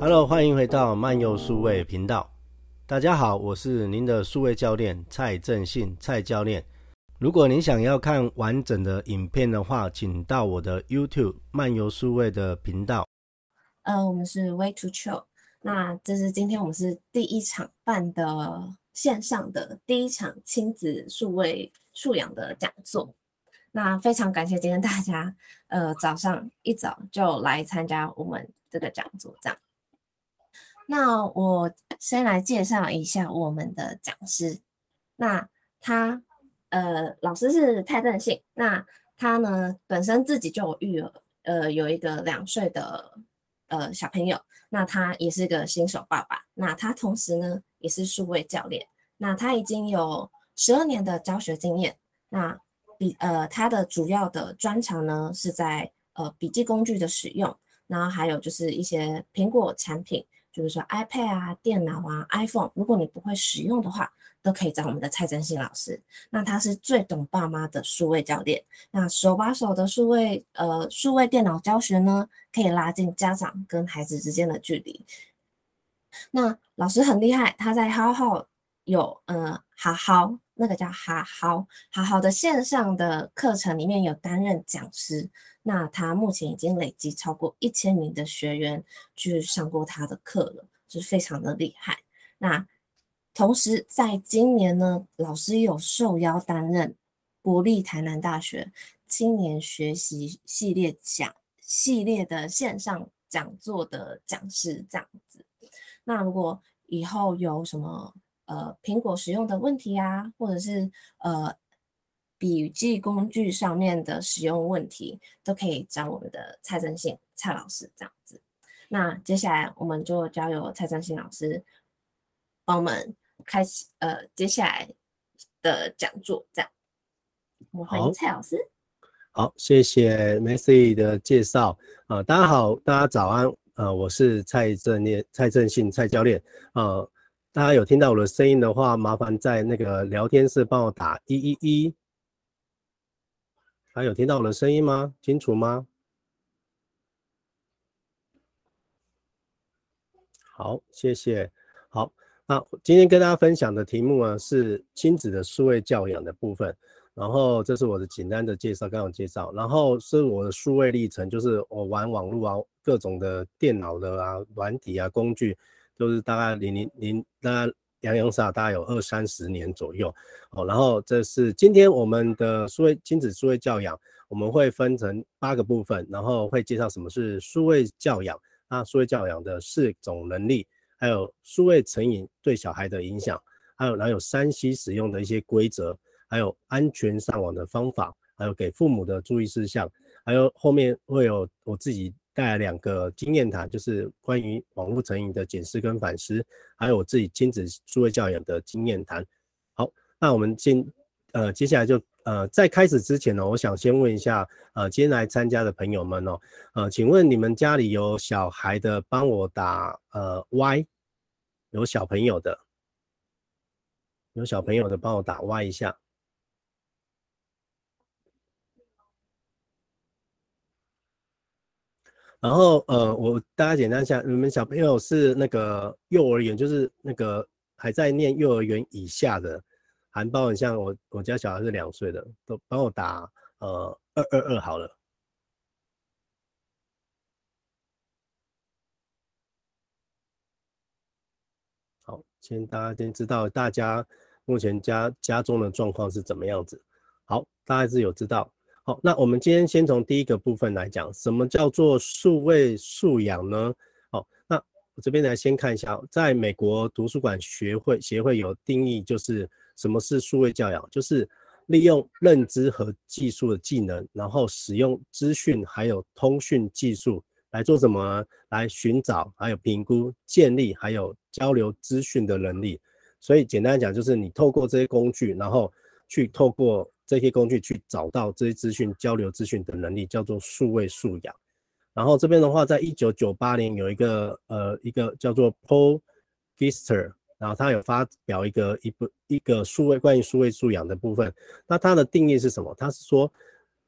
Hello，欢迎回到漫游数位频道。大家好，我是您的数位教练蔡正信，蔡教练。如果您想要看完整的影片的话，请到我的 YouTube 漫游数位的频道。呃，我们是 Way to Chill。那这是今天我们是第一场办的线上的第一场亲子数位素养的讲座。那非常感谢今天大家，呃，早上一早就来参加我们这个讲座，这样。那我先来介绍一下我们的讲师。那他，呃，老师是蔡正信。那他呢，本身自己就有育儿，呃，有一个两岁的呃小朋友。那他也是个新手爸爸。那他同时呢，也是数位教练。那他已经有十二年的教学经验。那比呃，他的主要的专长呢，是在呃笔记工具的使用，然后还有就是一些苹果产品，就是说 iPad 啊、电脑啊、iPhone，如果你不会使用的话，都可以找我们的蔡正信老师。那他是最懂爸妈的数位教练，那手把手的数位呃数位电脑教学呢，可以拉近家长跟孩子之间的距离。那老师很厉害，他在好好有呃好好。那个叫哈好好好的线上的课程里面有担任讲师，那他目前已经累积超过一千名的学员去上过他的课了，就是非常的厉害。那同时在今年呢，老师有受邀担任国立台南大学青年学习系列讲系列的线上讲座的讲师这样子。那如果以后有什么呃，苹果使用的问题啊，或者是呃笔记工具上面的使用问题，都可以找我们的蔡正信蔡老师这样子。那接下来我们就交由蔡正信老师帮我们开始呃接下来的讲座，这样。我们欢迎蔡老师。好，谢谢 Messi 的介绍啊、呃，大家好，大家早安，呃，我是蔡正念蔡正信蔡教练啊。呃大家有听到我的声音的话，麻烦在那个聊天室帮我打一一一。还有听到我的声音吗？清楚吗？好，谢谢。好，那今天跟大家分享的题目呢是亲子的数位教养的部分。然后这是我的简单的介绍，刚刚介绍。然后是我的数位历程，就是我玩网络啊，各种的电脑的啊，软体啊，工具。就是大概零零零，大概洋洋洒大概有二三十年左右哦。然后这是今天我们的数位亲子数位教养，我们会分成八个部分，然后会介绍什么是数位教养，那数位教养的四种能力，还有数位成瘾对小孩的影响，还有然后有 3C 使用的一些规则，还有安全上网的方法，还有给父母的注意事项，还有后面会有我自己。带来两个经验谈，就是关于网络成瘾的检视跟反思，还有我自己亲子数位教养的经验谈。好，那我们先呃，接下来就呃，在开始之前呢，我想先问一下呃，今天来参加的朋友们哦，呃，请问你们家里有小孩的，帮我打呃 Y，有小朋友的，有小朋友的帮我打 Y 一下。然后呃，我大家简单一下，你们小朋友是那个幼儿园，就是那个还在念幼儿园以下的，含包，像我我家小孩是两岁的，都帮我打呃二二二好了。好，先大家先知道大家目前家家中的状况是怎么样子。好，大家是有知道。好，那我们今天先从第一个部分来讲，什么叫做数位素养呢？好，那我这边来先看一下，在美国图书馆学会协会有定义，就是什么是数位教养，就是利用认知和技术的技能，然后使用资讯还有通讯技术来做什么呢？来寻找、还有评估、建立还有交流资讯的能力。所以简单讲，就是你透过这些工具，然后去透过。这些工具去找到这些资讯、交流资讯的能力，叫做数位素养。然后这边的话，在一九九八年有一个呃一个叫做 Paul Gister，然后他有发表一个一部一个数位关于数位素养的部分。那他的定义是什么？他是说，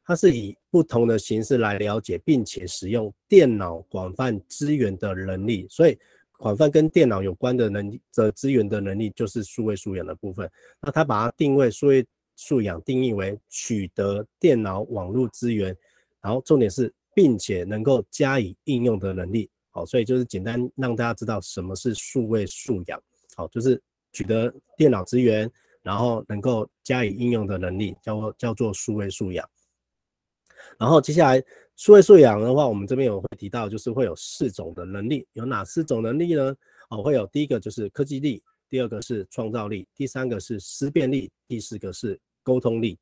它是以不同的形式来了解并且使用电脑广泛资源的能力，所以广泛跟电脑有关的能力的资源的能力就是数位素养的部分。那它把它定位数位素养定义为取得电脑网络资源，然后重点是并且能够加以应用的能力。好，所以就是简单让大家知道什么是数位素养。好，就是取得电脑资源，然后能够加以应用的能力，叫做叫做数位素养。然后接下来，数位素养的话，我们这边有会提到，就是会有四种的能力，有哪四种能力呢？哦，会有第一个就是科技力，第二个是创造力，第三个是思辨力，第四个是沟通力。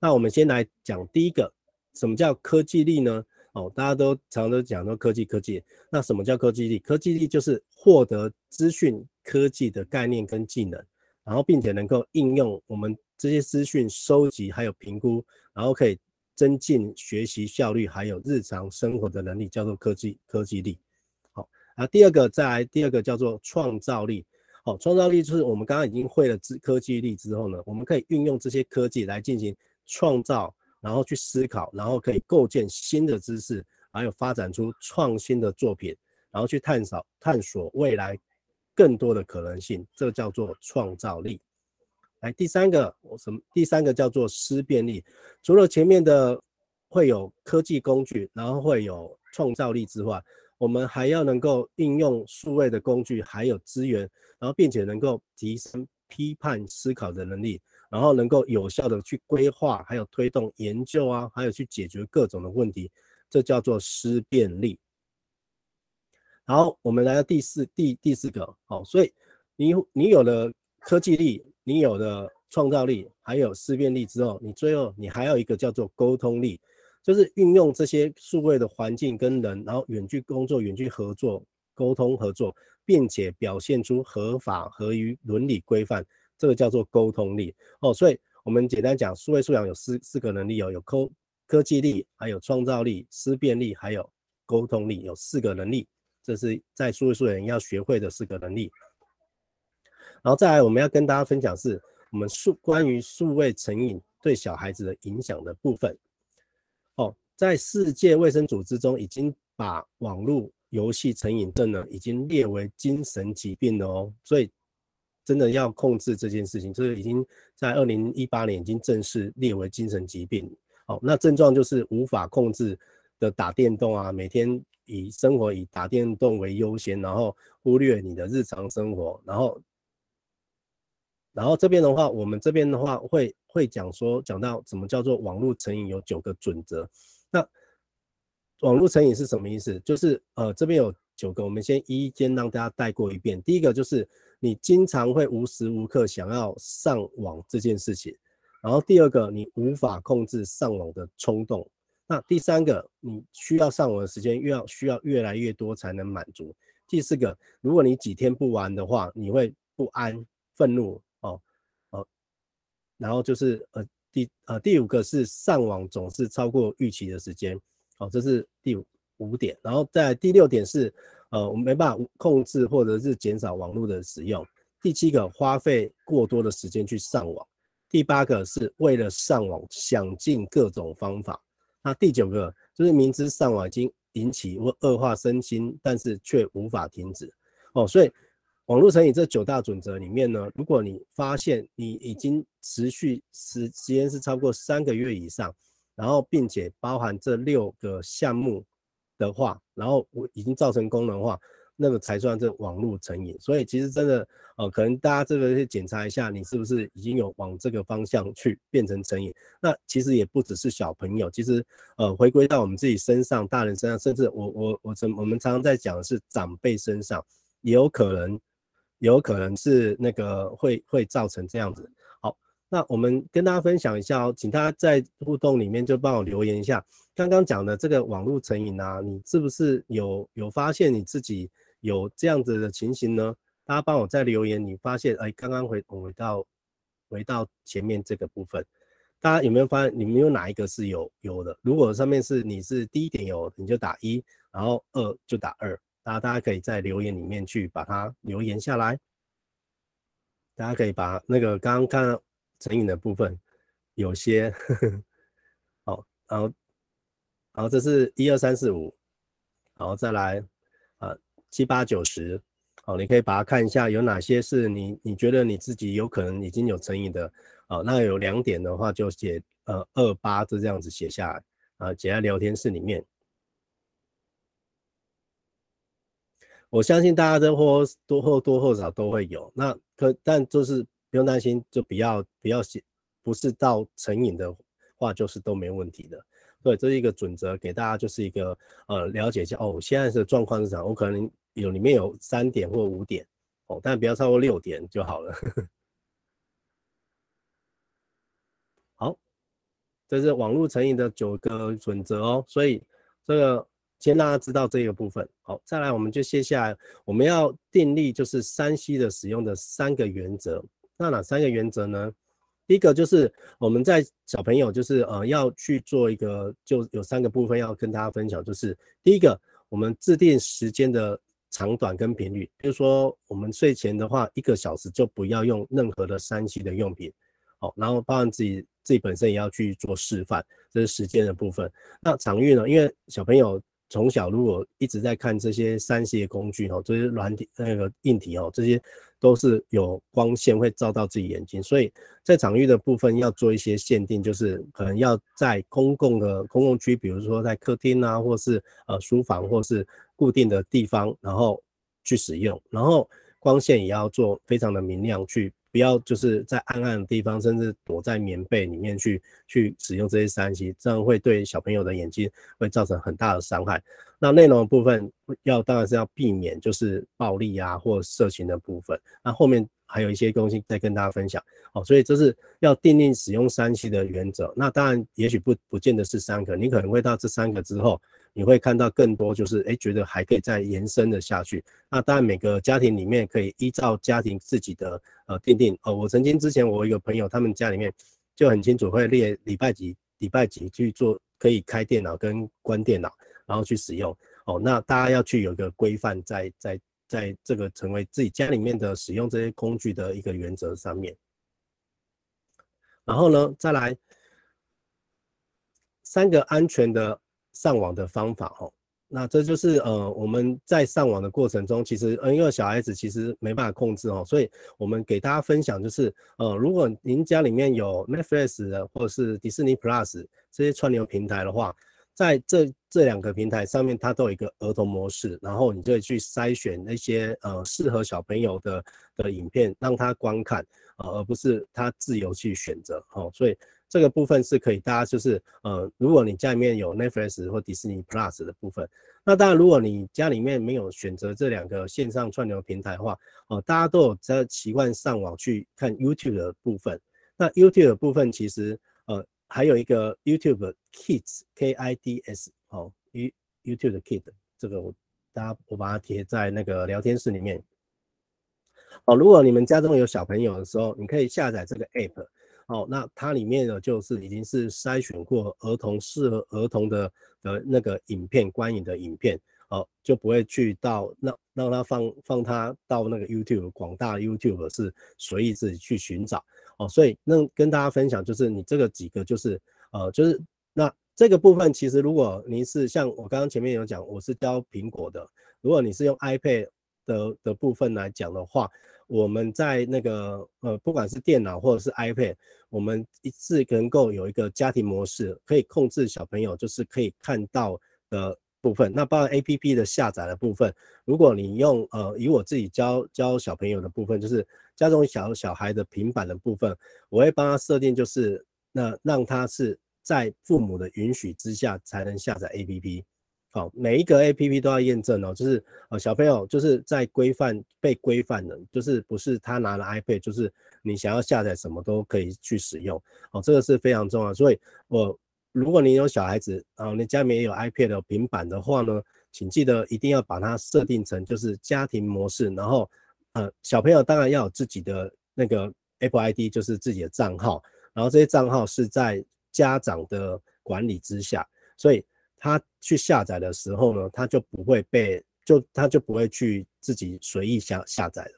那我们先来讲第一个，什么叫科技力呢？哦，大家都常常都讲说科技科技，那什么叫科技力？科技力就是获得资讯科技的概念跟技能，然后并且能够应用我们这些资讯收集还有评估，然后可以。增进学习效率，还有日常生活的能力，叫做科技科技力。好，啊，第二个再来，第二个叫做创造力。好，创造力就是我们刚刚已经会了科技力之后呢，我们可以运用这些科技来进行创造，然后去思考，然后可以构建新的知识，还有发展出创新的作品，然后去探索探索未来更多的可能性，这叫做创造力。来，第三个，我什么？第三个叫做思辨力。除了前面的会有科技工具，然后会有创造力之外，我们还要能够应用数位的工具，还有资源，然后并且能够提升批判思考的能力，然后能够有效的去规划，还有推动研究啊，还有去解决各种的问题，这叫做思辨力。然后我们来到第四第第四个，好，所以你你有了科技力。你有了创造力，还有思辨力之后，你最后你还有一个叫做沟通力，就是运用这些数位的环境跟人，然后远距工作、远距合作、沟通合作，并且表现出合法合于伦理规范，这个叫做沟通力哦。所以我们简单讲，数位素养有四四个能力哦，有科科技力，还有创造力、思辨力，还有沟通力，有四个能力，这是在数位素养要学会的四个能力。然后再来，我们要跟大家分享是我们数关于数位成瘾对小孩子的影响的部分。在世界卫生组织中已经把网络游戏成瘾症呢，已经列为精神疾病了哦。所以真的要控制这件事情，就是已经在二零一八年已经正式列为精神疾病。哦，那症状就是无法控制的打电动啊，每天以生活以打电动为优先，然后忽略你的日常生活，然后。然后这边的话，我们这边的话会会讲说，讲到什么叫做网络成瘾有九个准则。那网络成瘾是什么意思？就是呃这边有九个，我们先一一先让大家带过一遍。第一个就是你经常会无时无刻想要上网这件事情。然后第二个，你无法控制上网的冲动。那第三个，你需要上网的时间越要需要越来越多才能满足。第四个，如果你几天不玩的话，你会不安、愤怒哦哦。然后就是呃第呃第五个是上网总是超过预期的时间，好，这是第五五点。然后在第六点是呃我们没办法控制或者是减少网络的使用。第七个花费过多的时间去上网。第八个是为了上网想尽各种方法。那第九个就是明知上网已经引起或恶化身心，但是却无法停止。哦，所以。网络成瘾这九大准则里面呢，如果你发现你已经持续时时间是超过三个月以上，然后并且包含这六个项目的话，然后我已经造成功能的话，那个才算是网络成瘾。所以其实真的，呃，可能大家这个去检查一下，你是不是已经有往这个方向去变成成瘾？那其实也不只是小朋友，其实呃，回归到我们自己身上，大人身上，甚至我我我曾我们常常在讲的是长辈身上，也有可能。有可能是那个会会造成这样子。好，那我们跟大家分享一下哦，请大家在互动里面就帮我留言一下，刚刚讲的这个网络成瘾啊，你是不是有有发现你自己有这样子的情形呢？大家帮我在留言，你发现哎，刚刚回我回到回到前面这个部分，大家有没有发现你们有哪一个是有有的？如果上面是你是第一点有，你就打一，然后二就打二。大家大家可以在留言里面去把它留言下来，大家可以把那个刚刚看到成瘾的部分，有些呵呵，好，然后，然后这是一二三四五，然后再来啊七八九十，好，你可以把它看一下有哪些是你你觉得你自己有可能已经有成瘾的，好，那有两点的话就写呃二八就这样子写下来啊，写在聊天室里面。我相信大家都或多或多或少都会有，那可但就是不用担心，就不要不要写，不是到成瘾的话就是都没问题的。对，这是一个准则，给大家就是一个呃了解一下哦，现在的状况是这样，我可能有里面有三点或五点哦，但不要超过六点就好了。好，这是网络成瘾的九个准则哦，所以这个。先让大家知道这个部分，好，再来我们就接下来我们要订立就是 3C 的使用的三个原则。那哪三个原则呢？第一个就是我们在小朋友就是呃要去做一个，就有三个部分要跟大家分享，就是第一个我们制定时间的长短跟频率，比如说我们睡前的话，一个小时就不要用任何的 3C 的用品，好，然后包含自己自己本身也要去做示范，这是时间的部分。那场域呢？因为小朋友。从小如果一直在看这些三 C 的工具哦，这些软体那个硬体哦，这些都是有光线会照到自己眼睛，所以在场域的部分要做一些限定，就是可能要在公共的公共区，比如说在客厅啊，或是呃书房，或是固定的地方，然后去使用，然后光线也要做非常的明亮去。不要就是在暗暗的地方，甚至躲在棉被里面去去使用这些三 C，这样会对小朋友的眼睛会造成很大的伤害。那内容部分要当然是要避免就是暴力啊或色情的部分。那后面还有一些东西再跟大家分享哦，所以这是要订定使用三 C 的原则。那当然也许不不见得是三个，你可能会到这三个之后。你会看到更多，就是哎，觉得还可以再延伸的下去。那当然，每个家庭里面可以依照家庭自己的呃定定。呃，我曾经之前我一个朋友，他们家里面就很清楚会列礼拜几礼拜几去做可以开电脑跟关电脑，然后去使用。哦，那大家要去有一个规范在在在这个成为自己家里面的使用这些工具的一个原则上面。然后呢，再来三个安全的。上网的方法哦，那这就是呃我们在上网的过程中，其实呃因为小孩子其实没办法控制哦，所以我们给大家分享就是呃如果您家里面有 Netflix 的或者是迪士尼 Plus 这些串流平台的话，在这这两个平台上面它都有一个儿童模式，然后你就去筛选那些呃适合小朋友的的影片让他观看，呃而不是他自由去选择哦，所以。这个部分是可以，大家就是呃，如果你家里面有 Netflix 或迪士尼 Plus 的部分，那当然如果你家里面没有选择这两个线上串流平台的话，哦、呃，大家都有在习惯上网去看 YouTube 的部分。那 YouTube 的部分其实呃还有一个 YouTube Kids K I D S 哦，YouTube 的 Kid 这个我大家我把它贴在那个聊天室里面。哦，如果你们家中有小朋友的时候，你可以下载这个 App。哦，那它里面呢，就是已经是筛选过儿童适合儿童的的那个影片观影的影片，哦，就不会去到让让他放放他到那个 YouTube 广大 YouTube 是随意自己去寻找，哦，所以那跟大家分享就是你这个几个就是呃就是那这个部分其实如果您是像我刚刚前面有讲，我是教苹果的，如果你是用 iPad 的的部分来讲的话。我们在那个呃，不管是电脑或者是 iPad，我们一次能够有一个家庭模式，可以控制小朋友就是可以看到的部分。那包括 APP 的下载的部分，如果你用呃，以我自己教教小朋友的部分，就是家中小小孩的平板的部分，我会帮他设定，就是那让他是在父母的允许之下才能下载 APP。好，每一个 APP 都要验证哦，就是呃小朋友就是在规范被规范的，就是不是他拿了 iPad，就是你想要下载什么都可以去使用哦，这个是非常重要。所以我如果你有小孩子啊，你家里面也有 iPad 的平板的话呢，请记得一定要把它设定成就是家庭模式，然后呃小朋友当然要有自己的那个 Apple ID，就是自己的账号，然后这些账号是在家长的管理之下，所以。他去下载的时候呢，他就不会被就他就不会去自己随意下下载了。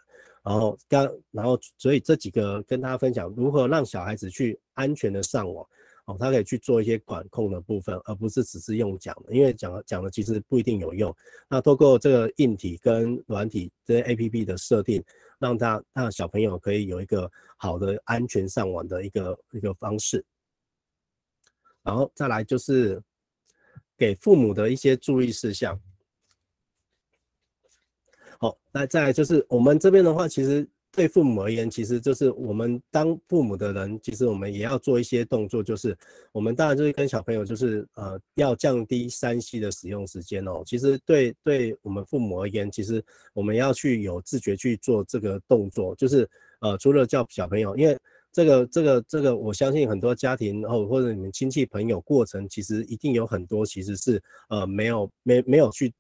然后刚然后所以这几个跟大家分享如何让小孩子去安全的上网哦，他可以去做一些管控的部分，而不是只是用讲的，因为讲讲的其实不一定有用。那透过这个硬体跟软体这些 APP 的设定，让他让小朋友可以有一个好的安全上网的一个一个方式。然后再来就是给父母的一些注意事项。好，那再来就是我们这边的话，其实。对父母而言，其实就是我们当父母的人，其实我们也要做一些动作，就是我们当然就是跟小朋友，就是呃要降低三 C 的使用时间哦。其实对对我们父母而言，其实我们要去有自觉去做这个动作，就是呃除了叫小朋友，因为这个这个这个，我相信很多家庭哦或者你们亲戚朋友过程，其实一定有很多其实是呃没有没没有去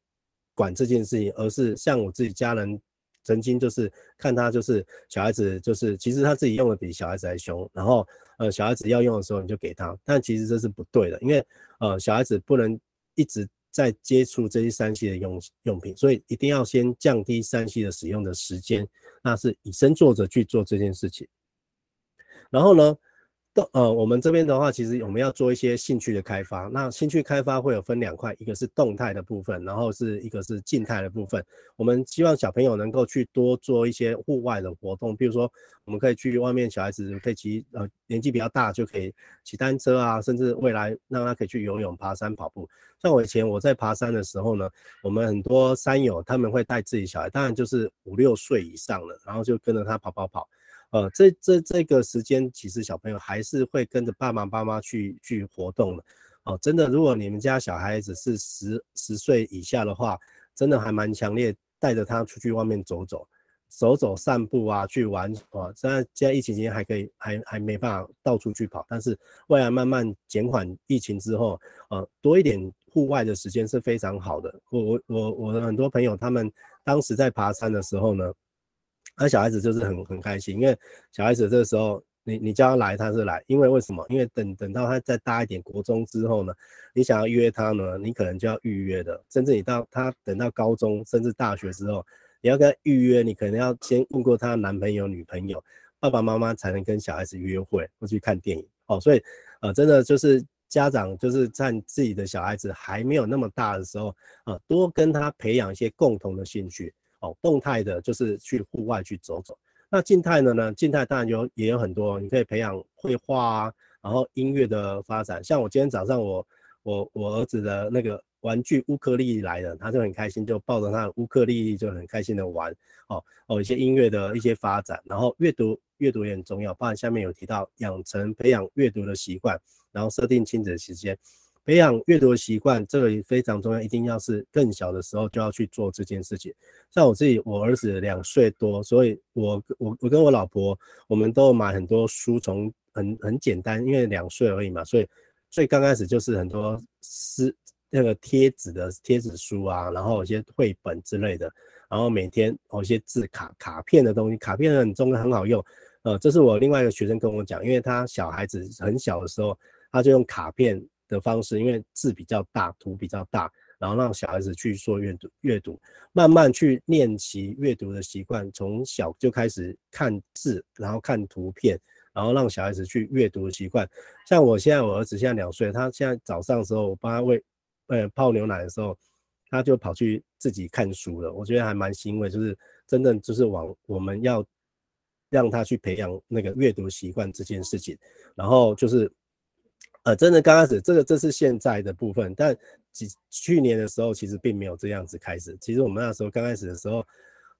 管这件事情，而是像我自己家人。曾经就是看他就是小孩子，就是其实他自己用的比小孩子还凶，然后呃小孩子要用的时候你就给他，但其实这是不对的，因为呃小孩子不能一直在接触这些三 C 的用用品，所以一定要先降低三 C 的使用的时间，那是以身作则去做这件事情，然后呢，到呃，我们这边的话，其实我们要做一些兴趣的开发。那兴趣开发会有分两块，一个是动态的部分，然后是一个是静态的部分。我们希望小朋友能够去多做一些户外的活动，比如说我们可以去外面，小孩子可以骑，呃，年纪比较大就可以骑单车啊，甚至未来让他可以去游泳、爬山、跑步。像我以前我在爬山的时候呢，我们很多山友他们会带自己小孩，当然就是五六岁以上了，然后就跟着他跑跑跑。呃，这这这个时间，其实小朋友还是会跟着爸爸妈妈去去活动的。哦、真的，如果你们家小孩子是十十岁以下的话，真的还蛮强烈，带着他出去外面走走，走走散步啊，去玩啊。现在现在疫情期间还可以，还还没办法到处去跑，但是未来慢慢减缓疫情之后，呃，多一点户外的时间是非常好的。我我我我的很多朋友，他们当时在爬山的时候呢。那小孩子就是很很开心，因为小孩子这个时候，你你叫他来，他是来，因为为什么？因为等等到他再大一点，国中之后呢，你想要约他呢，你可能就要预约的，甚至你到他等到高中甚至大学之后，你要跟他预约，你可能要先问过他男朋友、女朋友，爸爸妈妈才能跟小孩子约会或去看电影哦。所以呃，真的就是家长就是在自己的小孩子还没有那么大的时候啊、多跟他培养一些共同的兴趣。动态的就是去户外去走走。那静态的呢？静态当然有也有很多，你可以培养绘画啊，然后音乐的发展。像我今天早上我我我儿子的那个玩具乌克丽丽来了，他就很开心，就抱着他的乌克丽丽就很开心的玩。哦哦，一些音乐的一些发展，然后阅读阅读也很重要。包含下面有提到养成培养阅读的习惯，然后设定亲子时间。培养阅读的习惯，这个也非常重要，一定要是更小的时候就要去做这件事情。像我自己，我儿子两岁多，所以我我我跟我老婆，我们都买很多书，从很很简单，因为两岁而已嘛，所以最刚开始就是很多撕那个贴纸的贴纸书啊，然后有些绘本之类的，然后每天有些字卡卡片的东西，卡片很重很好用。呃，这是我另外一个学生跟我讲，因为他小孩子很小的时候，他就用卡片。的方式，因为字比较大，图比较大，然后让小孩子去做阅读，阅读，慢慢去练习阅读的习惯，从小就开始看字，然后看图片，然后让小孩子去阅读的习惯。像我现在，我儿子现在两岁，他现在早上的时候，我帮他喂，呃，泡牛奶的时候，他就跑去自己看书了。我觉得还蛮欣慰，就是真正就是往我们要让他去培养那个阅读习惯这件事情，然后就是。呃，真的刚开始，这个这是现在的部分，但几去年的时候其实并没有这样子开始。其实我们那时候刚开始的时候，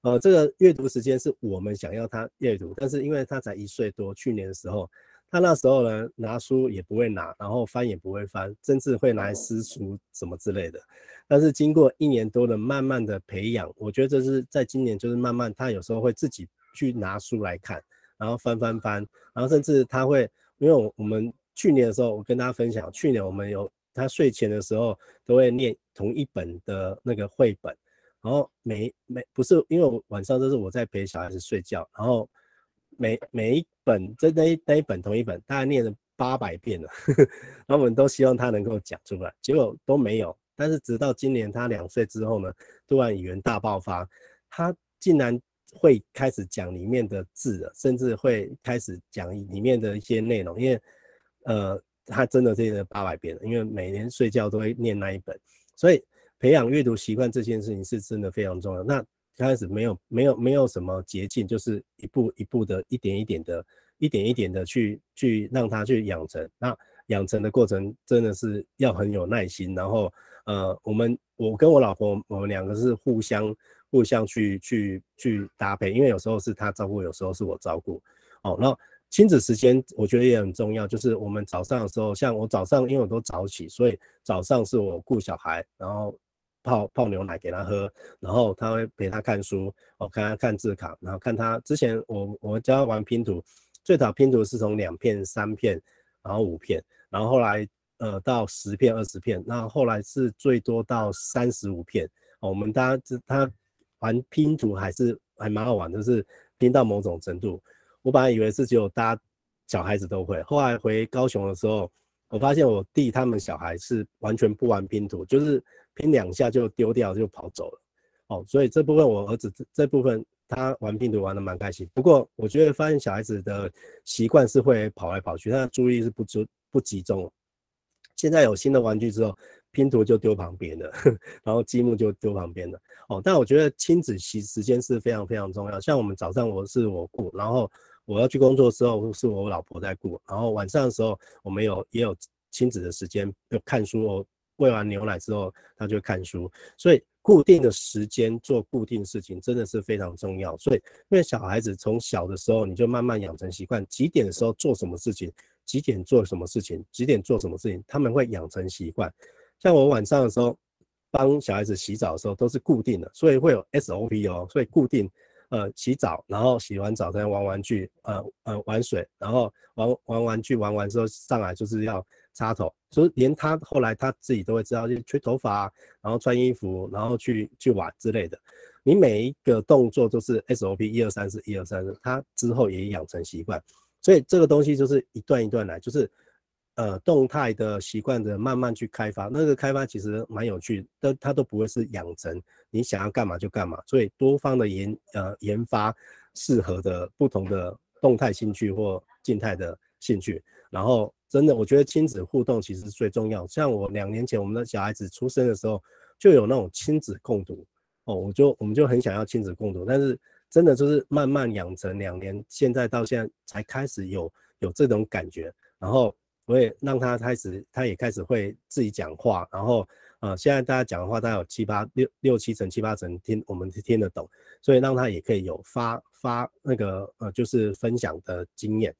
呃，这个阅读时间是我们想要他阅读，但是因为他才一岁多，去年的时候，他那时候呢拿书也不会拿，然后翻也不会翻，甚至会拿来撕书什么之类的。但是经过一年多的慢慢的培养，我觉得这是在今年就是慢慢他有时候会自己去拿书来看，然后翻翻翻，然后甚至他会，因为我我们。去年的时候，我跟大家分享，去年我们有他睡前的时候都会念同一本的那个绘本，然后每每不是因为我晚上都是我在陪小孩子睡觉，然后每每一本这那一那一本同一本，大概念了八百遍了，呵呵，然后我们都希望他能够讲出来，结果都没有。但是直到今年他两岁之后呢，突然语言大爆发，他竟然会开始讲里面的字了，甚至会开始讲里面的一些内容，因为。呃，他真的念了八百遍了，因为每年睡觉都会念那一本，所以培养阅读习惯这件事情是真的非常重要。那刚开始没有没有没有什么捷径，就是一步一步的，一点一点的，一点一点的去去让他去养成。那养成的过程真的是要很有耐心，然后呃，我们我跟我老婆我们两个是互相互相去去去搭配，因为有时候是他照顾，有时候是我照顾。哦，那。亲子时间我觉得也很重要，就是我们早上的时候，像我早上因为我都早起，所以早上是我顾小孩，然后泡泡牛奶给他喝，然后他会陪他看书，我看他看字卡，然后看他之前我我教他玩拼图，最早拼图是从两片、三片，然后五片，然后后来呃到十片、二十片，那后来是最多到三十五片。我们大家他玩拼图还是还蛮好玩，就是拼到某种程度。我本来以为是只有大家小孩子都会，后来回高雄的时候，我发现我弟他们小孩是完全不玩拼图，就是拼两下就丢掉就跑走了。哦，所以这部分我儿子这这部分他玩拼图玩的蛮开心。不过我觉得发现小孩子的习惯是会跑来跑去，他的注意力是不集不集中。现在有新的玩具之后，拼图就丢旁边了，然后积木就丢旁边了。哦，但我觉得亲子时时间是非常非常重要。像我们早上我是我顾，然后。我要去工作的时候是我老婆在顾，然后晚上的时候我们有也有亲子的时间，有看书哦。喂完牛奶之后，他就看书，所以固定的时间做固定事情真的是非常重要。所以因为小孩子从小的时候你就慢慢养成习惯，几点的时候做什么事情，几点做什么事情，几点做什么事情，他们会养成习惯。像我晚上的时候帮小孩子洗澡的时候都是固定的，所以会有 SOP 哦，所以固定。呃，洗澡，然后洗完澡再玩玩具，呃呃玩水，然后玩玩玩具，玩完之后上来就是要擦头，所以连他后来他自己都会知道，就吹头发，然后穿衣服，然后去去玩之类的。你每一个动作都是 SOP 一二三四一二三四，他之后也养成习惯，所以这个东西就是一段一段来，就是。呃，动态的习惯的慢慢去开发，那个开发其实蛮有趣，但它都不会是养成你想要干嘛就干嘛，所以多方的研呃研发适合的不同的动态兴趣或静态的兴趣，然后真的我觉得亲子互动其实是最重要。像我两年前我们的小孩子出生的时候，就有那种亲子共读哦，我就我们就很想要亲子共读，但是真的就是慢慢养成两年，现在到现在才开始有有这种感觉，然后。我也让他开始，他也开始会自己讲话，然后呃，现在大家讲的话，他有七八六六七成七八成听，我们听得懂，所以让他也可以有发发那个呃，就是分享的经验。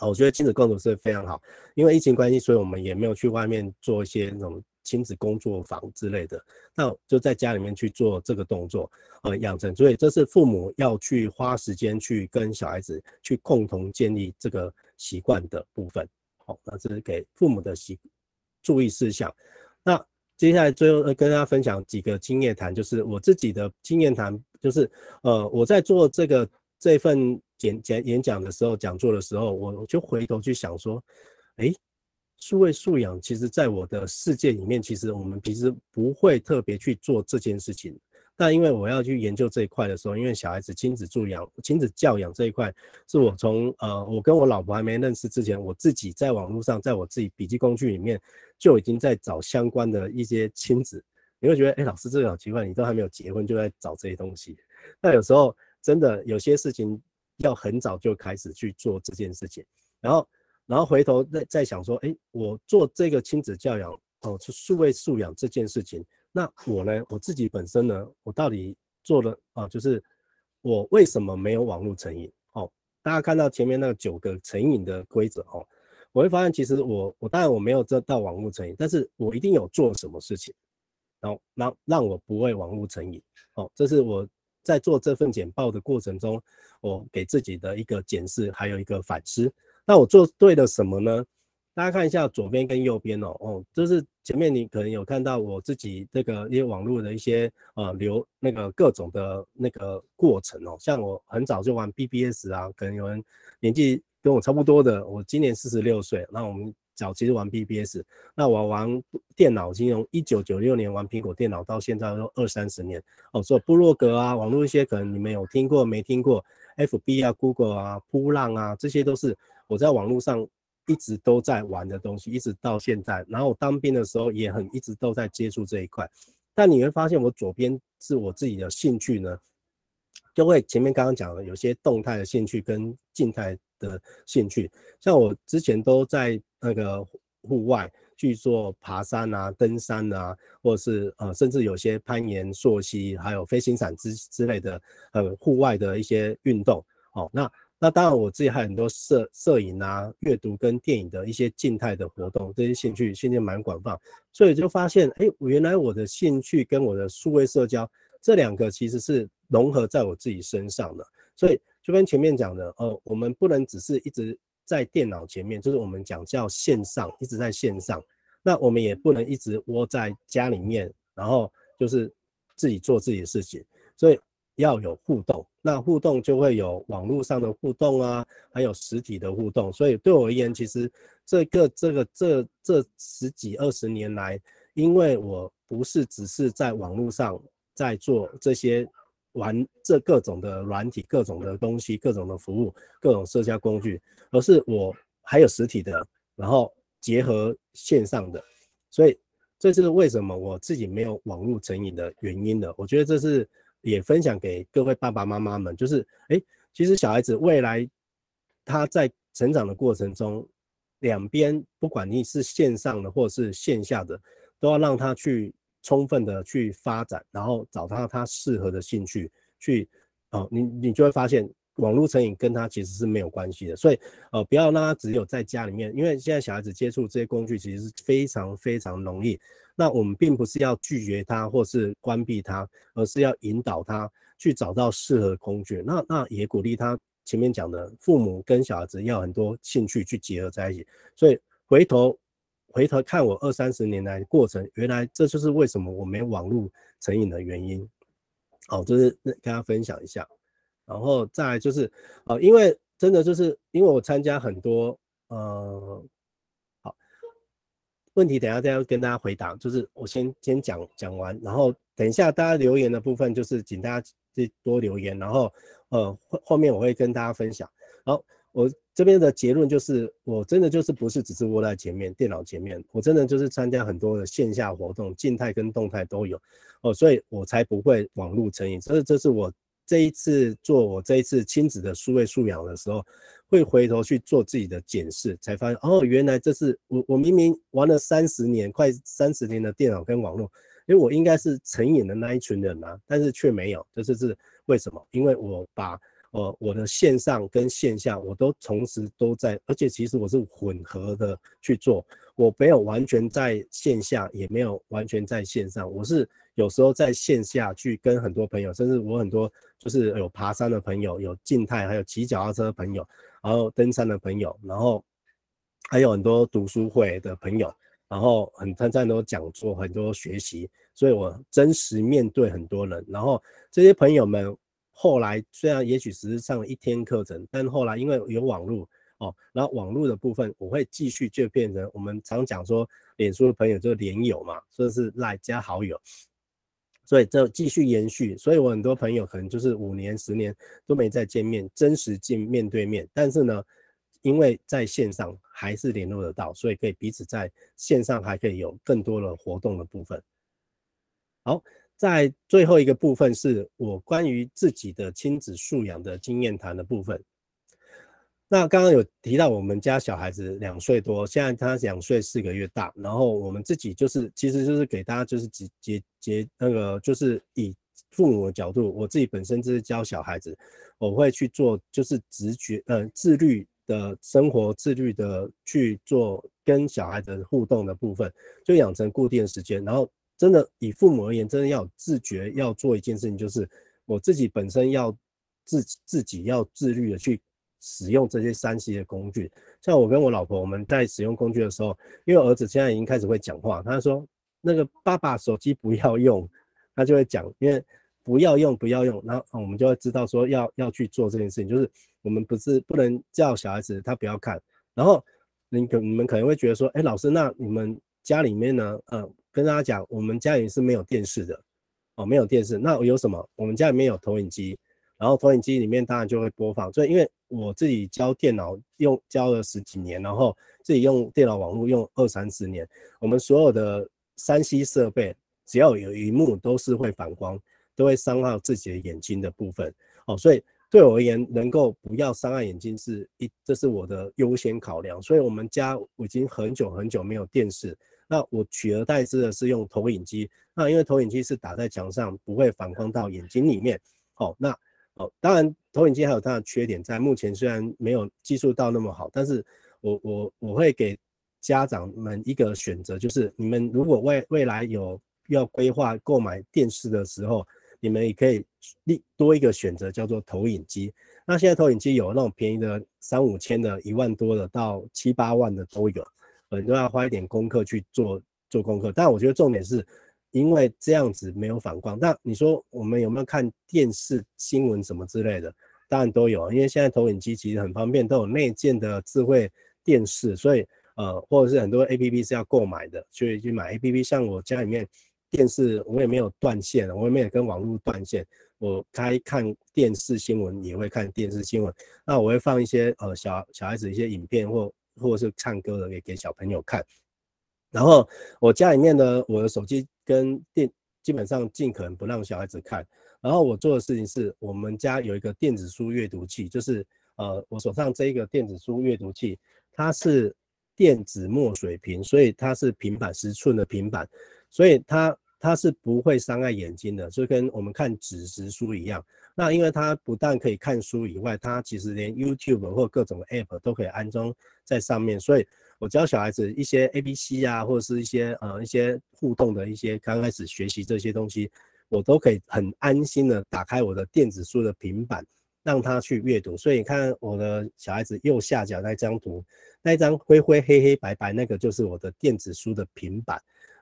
哦，我觉得亲子共读是非常好，因为疫情关系，所以我们也没有去外面做一些那种亲子工作坊之类的，那就在家里面去做这个动作，呃，养成。所以这是父母要去花时间去跟小孩子去共同建立这个习惯的部分。那这是给父母的习注意事项。那接下来最后跟大家分享几个经验谈，就是我自己的经验谈，就是呃我在做这个这份简简演讲的时候，讲座的时候，我就回头去想说，哎，数位素养其实在我的世界里面，其实我们平时不会特别去做这件事情。那因为我要去研究这一块的时候，因为小孩子亲子助养、亲子教养这一块，是我从呃我跟我老婆还没认识之前，我自己在网络上，在我自己笔记工具里面就已经在找相关的一些亲子。你会觉得，哎，老师这个好奇怪，你都还没有结婚就在找这些东西。那有时候真的有些事情要很早就开始去做这件事情，然后然后回头再再想说，哎，我做这个亲子教养哦，是数位素养这件事情。那我呢？我自己本身呢？我到底做了啊？就是我为什么没有网络成瘾？哦，大家看到前面那个九个成瘾的规则哦，我会发现其实我我当然我没有这到网络成瘾，但是我一定有做什么事情，然后让让我不会网络成瘾。哦，这是我在做这份简报的过程中，我给自己的一个检视，还有一个反思。那我做对了什么呢？大家看一下左边跟右边哦，哦，就是前面你可能有看到我自己这个一些网络的一些呃流那个各种的那个过程哦，像我很早就玩 BBS 啊，可能有人年纪跟我差不多的，我今年四十六岁，那我们早期是玩 BBS，那我玩电脑金融，一九九六年玩苹果电脑到现在都二三十年哦，所以部落格啊，网络一些可能你们有听过没听过，FB 啊，Google 啊，噗浪啊，这些都是我在网络上。一直都在玩的东西，一直到现在。然后我当兵的时候也很一直都在接触这一块。但你会发现，我左边是我自己的兴趣呢，就会前面刚刚讲的有些动态的兴趣跟静态的兴趣。像我之前都在那个户外去做爬山啊、登山啊，或者是呃，甚至有些攀岩、溯溪，还有飞行伞之之类的呃户外的一些运动。哦，那。那当然，我自己还有很多摄摄影啊、阅读跟电影的一些静态的活动，这些兴趣现在蛮广泛，所以就发现，哎，原来我的兴趣跟我的数位社交这两个其实是融合在我自己身上的。所以就跟前面讲的，呃，我们不能只是一直在电脑前面，就是我们讲叫线上，一直在线上。那我们也不能一直窝在家里面，然后就是自己做自己的事情。所以。要有互动，那互动就会有网络上的互动啊，还有实体的互动。所以对我而言，其实这个这个这这十几二十年来，因为我不是只是在网络上在做这些玩这各种的软体、各种的东西、各种的服务、各种社交工具，而是我还有实体的，然后结合线上的。所以这是为什么我自己没有网络成瘾的原因的。我觉得这是。也分享给各位爸爸妈妈们，就是，哎，其实小孩子未来他在成长的过程中，两边不管你是线上的或是线下的，都要让他去充分的去发展，然后找到他适合的兴趣去，哦，你你就会发现网络成瘾跟他其实是没有关系的，所以，呃，不要让他只有在家里面，因为现在小孩子接触这些工具其实是非常非常容易。那我们并不是要拒绝他或是关闭他，而是要引导他去找到适合的工具。那那也鼓励他前面讲的，父母跟小孩子要很多兴趣去结合在一起。所以回头回头看我二三十年来过程，原来这就是为什么我没网络成瘾的原因。哦，就是跟大家分享一下。然后再来就是，呃，因为真的就是因为我参加很多，呃。问题等下再要跟大家回答，就是我先先讲讲完，然后等一下大家留言的部分就是请大家多留言，然后呃后后面我会跟大家分享。好，我这边的结论就是，我真的就是不是只是窝在前面电脑前面，我真的就是参加很多的线下活动，静态跟动态都有哦，所以我才不会网络成瘾。这是这是我这一次做我这一次亲子的数位素养的时候。会回头去做自己的检视，才发现哦，原来这是我我明明玩了三十年，快三十年的电脑跟网络，因为我应该是成瘾的那一群人啊，但是却没有，这是是为什么？因为我把呃我的线上跟线下我都同时都在，而且其实我是混合的去做，我没有完全在线下，也没有完全在线上，我是有时候在线下去跟很多朋友，甚至我很多就是有爬山的朋友，有静态，还有骑脚踏车的朋友。然后登山的朋友，然后还有很多读书会的朋友，然后很参加很多讲座，很多学习，所以我真实面对很多人。然后这些朋友们后来虽然也许只是上了一天课程，但后来因为有网络哦，然后网络的部分我会继续就变成我们常讲说，脸书的朋友就是连友嘛，说是赖加好友，所以这继续延续。所以我很多朋友可能就是五年、十年都没再见面，真实见面对面。但是呢，因为在线上还是联络得到，所以可以彼此在线上还可以有更多的活动的部分。好，在最后一个部分是我关于自己的亲子素养的经验谈的部分。那刚刚有提到我们家小孩子两岁多，现在他两岁四个月大，然后我们自己就是，其实就是给大家就是结结结那个，就是以父母的角度，我自己本身就是教小孩子，我会去做就是直觉呃自律的生活，自律的去做跟小孩子互动的部分，就养成固定的时间，然后真的以父母而言，真的要自觉要做一件事情，就是我自己本身要自自己要自律的去。使用这些 3C 的工具，像我跟我老婆，我们在使用工具的时候，因为儿子现在已经开始会讲话，他说那个爸爸手机不要用，他就会讲，因为不要用不要用，然后我们就会知道说要要去做这件事情，就是我们不是不能叫小孩子他不要看，然后你可你们可能会觉得说，哎，老师，那你们家里面呢？呃，跟大家讲，我们家里是没有电视的，哦，没有电视，那有什么？我们家里面有投影机。然后投影机里面当然就会播放。所以因为我自己教电脑用教了十几年，然后自己用电脑网络用二三十年，我们所有的 3C 设备只要有一幕都是会反光，都会伤害自己的眼睛的部分。哦，所以对我而言，能够不要伤害眼睛是一，这是我的优先考量。所以我们家我已经很久很久没有电视。那我取而代之的是用投影机，那因为投影机是打在墙上，不会反光到眼睛里面。哦，那哦，当然投影机还有它的缺点，在目前虽然没有技术到那么好，但是我我我会给家长们一个选择，就是你们如果未未来有要规划购买电视的时候，你们也可以另多一个选择，叫做投影机。那现在投影机有那种便宜的三五千的，一万多的到七八万的都有。很多要花一点功课去做做功课，但我觉得重点是，因为这样子没有反光。但你说我们有没有看电视新闻什么之类的？当然都有，因为现在投影机其实很方便，都有内建的智慧电视，所以呃，或者是很多 APP 是要购买的，所以去买 APP。像我家里面电视，我也没有断线，我也没有跟网络断线，我开看电视新闻也会看电视新闻。那我会放一些呃小小孩子一些影片或。或者是唱歌的，给给小朋友看。然后我家里面的我的手机跟电基本上尽可能不让小孩子看。然后我做的事情是我们家有一个电子书阅读器，就是呃我手上这一个电子书阅读器，它是电子墨水屏，所以它是平板十寸的平板，所以它它是不会伤害眼睛的，就跟我们看纸质书一样。那因为它不但可以看书以外，它其实连 YouTube 或各种 App 都可以安装在上面，所以我教小孩子一些 ABC 啊，或者是一些呃一些互动的一些刚开始学习这些东西，我都可以很安心的打开我的电子书的平板，让他去阅读。所以你看我的小孩子右下角那张图，那一张灰灰黑黑白白那个就是我的电子书的平板。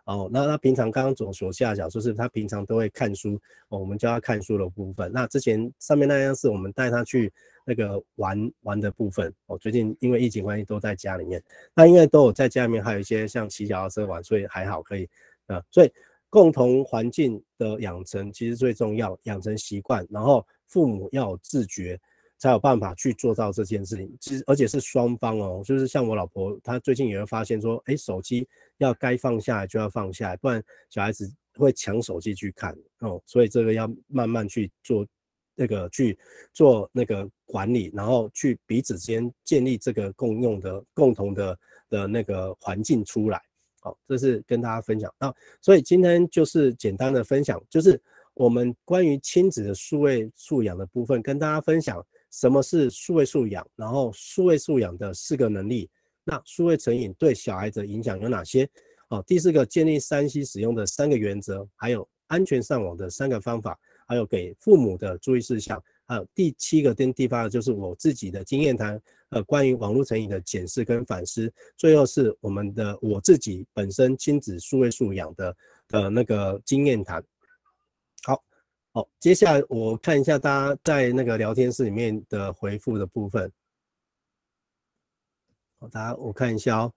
哦，那他平常刚刚左左下角就是他平常都会看书，哦，我们教他看书的部分。那之前上面那样是我们带他去那个玩玩的部分。哦，最近因为疫情关系都在家里面，那因为都有在家里面，还有一些像骑脚踏车玩，所以还好可以啊。所以共同环境的养成其实最重要，养成习惯，然后父母要有自觉。才有办法去做到这件事情，其实而且是双方哦，就是像我老婆，她最近也会发现说，哎，手机要该放下来就要放下来，不然小孩子会抢手机去看哦，所以这个要慢慢去做那个去做那个管理，然后去彼此之间建立这个共用的共同的的那个环境出来，好，这是跟大家分享。那所以今天就是简单的分享，就是我们关于亲子的数位素养的部分，跟大家分享。什么是数位素养？然后数位素养的四个能力，那数位成瘾对小孩子的影响有哪些？哦，第四个建立三 C 使用的三个原则，还有安全上网的三个方法，还有给父母的注意事项，还有第七个跟第八个就是我自己的经验谈，呃，关于网络成瘾的检视跟反思，最后是我们的我自己本身亲子数位素养的呃那个经验谈。好好，接下来我看一下大家在那个聊天室里面的回复的部分。大家我看一下哦。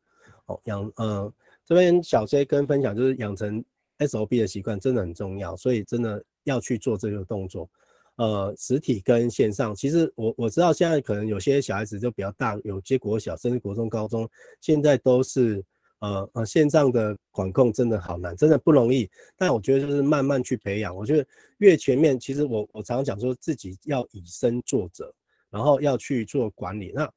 哦，养呃这边小 J 跟分享就是养成 SOP 的习惯真的很重要，所以真的要去做这个动作。呃，实体跟线上，其实我我知道现在可能有些小孩子就比较大，有些国小甚至国中、高中，现在都是。呃呃，线上的管控真的好难，真的不容易。但我觉得就是慢慢去培养，我觉得越全面，其实我我常常讲说自己要以身作则，然后要去做管理。那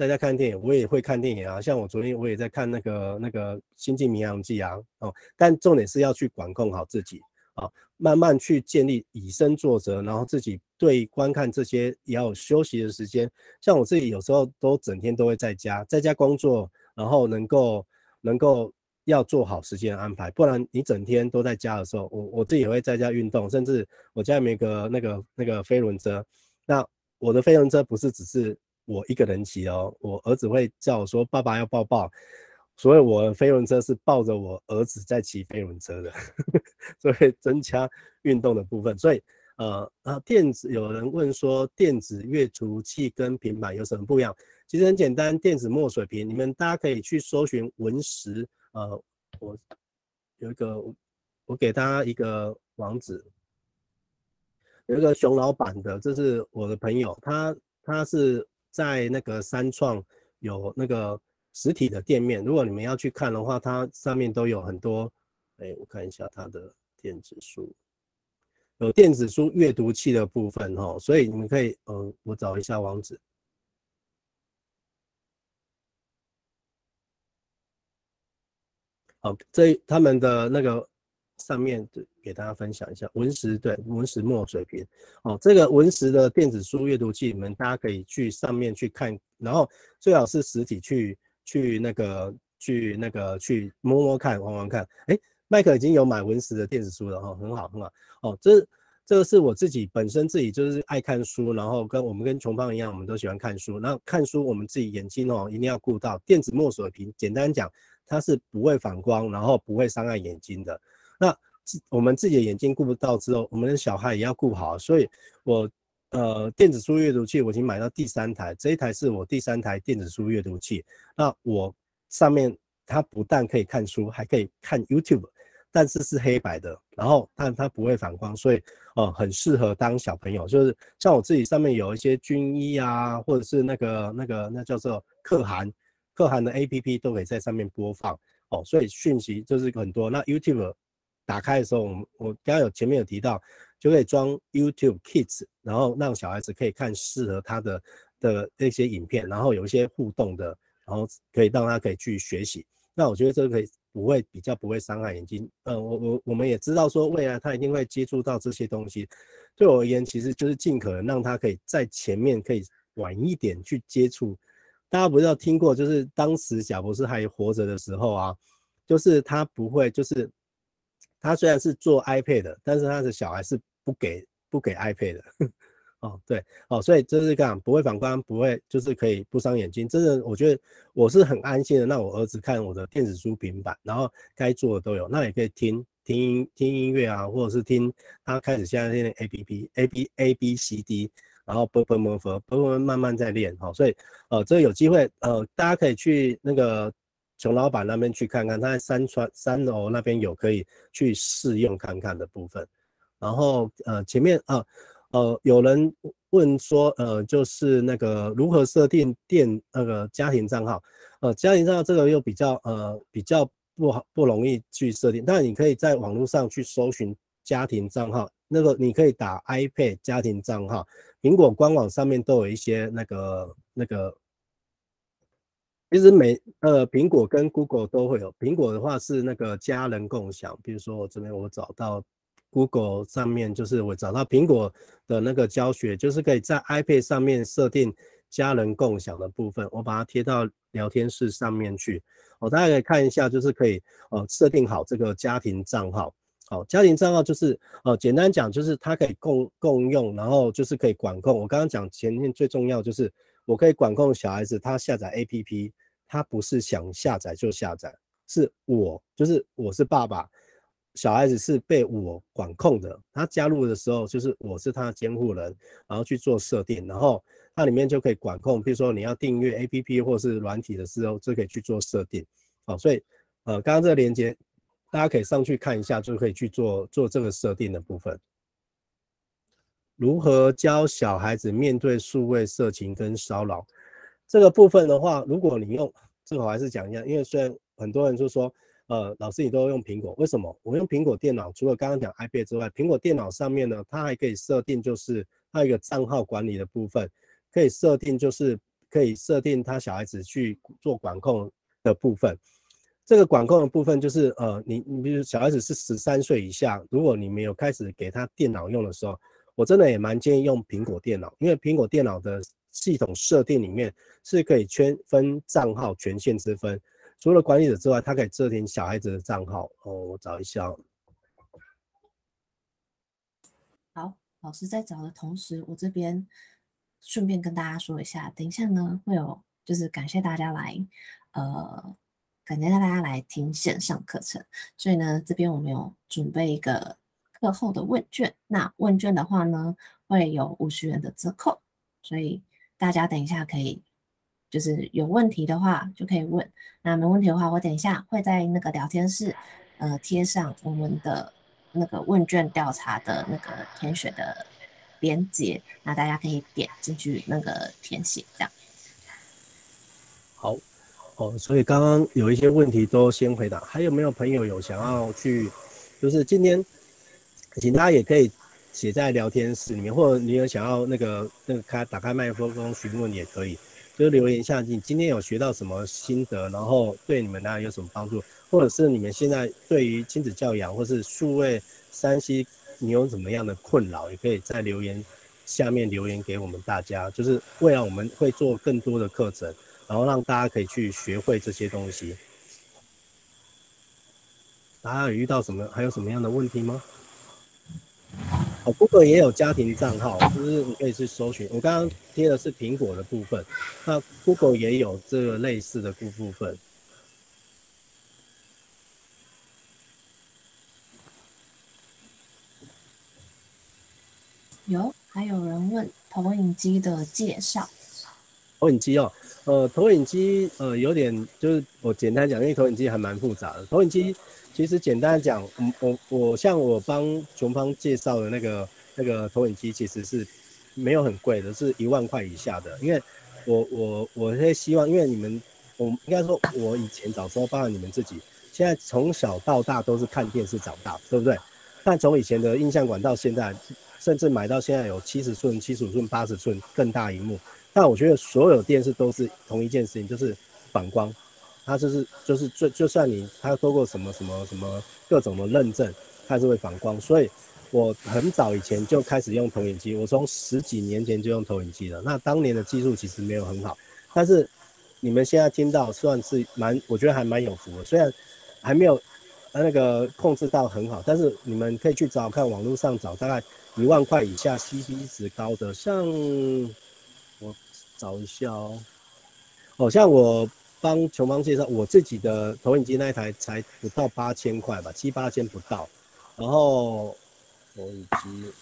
在家看电影，我也会看电影啊，像我昨天我也在看那个那个《星际迷航记》啊，哦，但重点是要去管控好自己啊，慢慢去建立以身作则，然后自己对观看这些也要有休息的时间。像我自己有时候都整天都会在家，在家工作，然后能够。能够要做好时间安排，不然你整天都在家的时候，我我自己也会在家运动，甚至我家里面有个那个那个飞轮车，那我的飞轮车不是只是我一个人骑哦，我儿子会叫我说爸爸要抱抱，所以我的飞轮车是抱着我儿子在骑飞轮车的，所以增加运动的部分。所以呃啊电子有人问说电子阅读器跟平板有什么不一样？其实很简单，电子墨水屏，你们大家可以去搜寻文石，呃，我有一个，我给大家一个网址。有一个熊老板的，这是我的朋友，他他是在那个三创有那个实体的店面，如果你们要去看的话，它上面都有很多，哎，我看一下它的电子书，有电子书阅读器的部分哈，所以你们可以，嗯，我找一下网址。好，这他们的那个上面给大家分享一下文石，对，文石墨水瓶。哦，这个文石的电子书阅读器，你们大家可以去上面去看，然后最好是实体去去那个去那个去摸摸看，玩玩看。哎，麦克已经有买文石的电子书了哈，很好很好。哦，这这个是我自己本身自己就是爱看书，然后跟我们跟琼芳一样，我们都喜欢看书。那看书我们自己眼睛哦一定要顾到，电子墨水瓶，简单讲。它是不会反光，然后不会伤害眼睛的。那自我们自己的眼睛顾不到之后，我们的小孩也要顾好。所以我呃电子书阅读器我已经买到第三台，这一台是我第三台电子书阅读器。那我上面它不但可以看书，还可以看 YouTube，但是是黑白的，然后但它不会反光，所以哦、很适合当小朋友。就是像我自己上面有一些军医啊，或者是那个那个那叫做可汗。可汗的 APP 都可以在上面播放哦，所以讯息就是很多。那 YouTube 打开的时候，我我刚刚有前面有提到，就可以装 YouTube Kids，然后让小孩子可以看适合他的的那些影片，然后有一些互动的，然后可以让他可以去学习。那我觉得这个可以不会比较不会伤害眼睛。嗯，我我我们也知道说未来他一定会接触到这些东西，对我而言其实就是尽可能让他可以在前面可以晚一点去接触。大家不知道听过，就是当时贾伯斯还活着的时候啊，就是他不会，就是他虽然是做 iPad 的，但是他的小孩是不给不给 iPad 的。哦，对，哦，所以这是讲不会反光，不会就是可以不伤眼睛。真的，我觉得我是很安心的，让我儿子看我的电子书平板，然后该做的都有，那也可以听听音听音乐啊，或者是听他开始现在练 APP A B A B C D。然后啵啵啵啵啵啵慢慢在练，好，所以呃，这有机会呃，大家可以去那个熊老板那边去看看，他在三川三楼那边有可以去试用看看的部分。然后呃，前面啊呃，呃有人问说呃，就是那个如何设定电那个家庭账号，呃，家庭账号这个又比较呃比较不好不容易去设定，但你可以在网络上去搜寻家庭账号。那个你可以打 iPad 家庭账号，苹果官网上面都有一些那个那个，其实每呃苹果跟 Google 都会有，苹果的话是那个家人共享，比如说我这边我找到 Google 上面就是我找到苹果的那个教学，就是可以在 iPad 上面设定家人共享的部分，我把它贴到聊天室上面去，哦，大家可以看一下，就是可以呃设定好这个家庭账号。好，家庭账号就是，呃，简单讲就是它可以共共用，然后就是可以管控。我刚刚讲前面最重要就是，我可以管控小孩子他下载 APP，他不是想下载就下载，是我就是我是爸爸，小孩子是被我管控的。他加入的时候就是我是他的监护人，然后去做设定，然后它里面就可以管控，比如说你要订阅 APP 或是软体的时候，就可以去做设定。好，所以呃，刚刚这个连接。大家可以上去看一下，就可以去做做这个设定的部分。如何教小孩子面对数位色情跟骚扰这个部分的话，如果你用这个，我还是讲一下，因为虽然很多人就说，呃，老师你都用苹果，为什么？我用苹果电脑，除了刚刚讲 iPad 之外，苹果电脑上面呢，它还可以设定，就是它有一个账号管理的部分，可以设定，就是可以设定他小孩子去做管控的部分。这个管控的部分就是，呃，你你比如小孩子是十三岁以下，如果你没有开始给他电脑用的时候，我真的也蛮建议用苹果电脑，因为苹果电脑的系统设定里面是可以圈分账号权限之分，除了管理者之外，它可以设定小孩子的账号。哦，我找一下。好，老师在找的同时，我这边顺便跟大家说一下，等一下呢会有，就是感谢大家来，呃。感谢大家来听线上课程，所以呢，这边我们有准备一个课后的问卷。那问卷的话呢，会有五十元的折扣，所以大家等一下可以，就是有问题的话就可以问。那没问题的话，我等一下会在那个聊天室，呃，贴上我们的那个问卷调查的那个填写的连接，那大家可以点进去那个填写这样。好，哦，所以刚刚有一些问题都先回答，还有没有朋友有想要去，就是今天，请大家也可以写在聊天室里面，或者你有想要那个那个开打开麦克风询问也可以，就是留言一下，你今天有学到什么心得，然后对你们大家有什么帮助，或者是你们现在对于亲子教养或是数位三 C 你有什么样的困扰，也可以在留言下面留言给我们大家，就是未来我们会做更多的课程，然后让大家可以去学会这些东西。大家有遇到什么，还有什么样的问题吗？哦，Google 也有家庭账号，就是你可以去搜寻。我刚刚贴的是苹果的部分，那 Google 也有这个类似的部部分。有，还有人问投影机的介绍。投影机哦，呃，投影机呃有点就是我简单讲，因为投影机还蛮复杂的。投影机其实简单讲，我我我像我帮琼芳介绍的那个那个投影机，其实是没有很贵的，是一万块以下的。因为我我我会希望，因为你们我应该说，我以前小时候，包括你们自己，现在从小到大都是看电视长大，对不对？但从以前的印象馆到现在，甚至买到现在有七十寸、七十五寸、八十寸更大荧幕。但我觉得所有电视都是同一件事情，就是反光，它就是就是最就算你它透过什么什么什么各种的认证，它是会反光。所以我很早以前就开始用投影机，我从十几年前就用投影机了。那当年的技术其实没有很好，但是你们现在听到算是蛮，我觉得还蛮有福的。虽然还没有那个控制到很好，但是你们可以去找看网络上找，大概一万块以下 CP 值高的，像。我找一下哦，哦，像我帮琼芳介绍我自己的投影机那一台才不到八千块吧，七八千不到。然后投影机，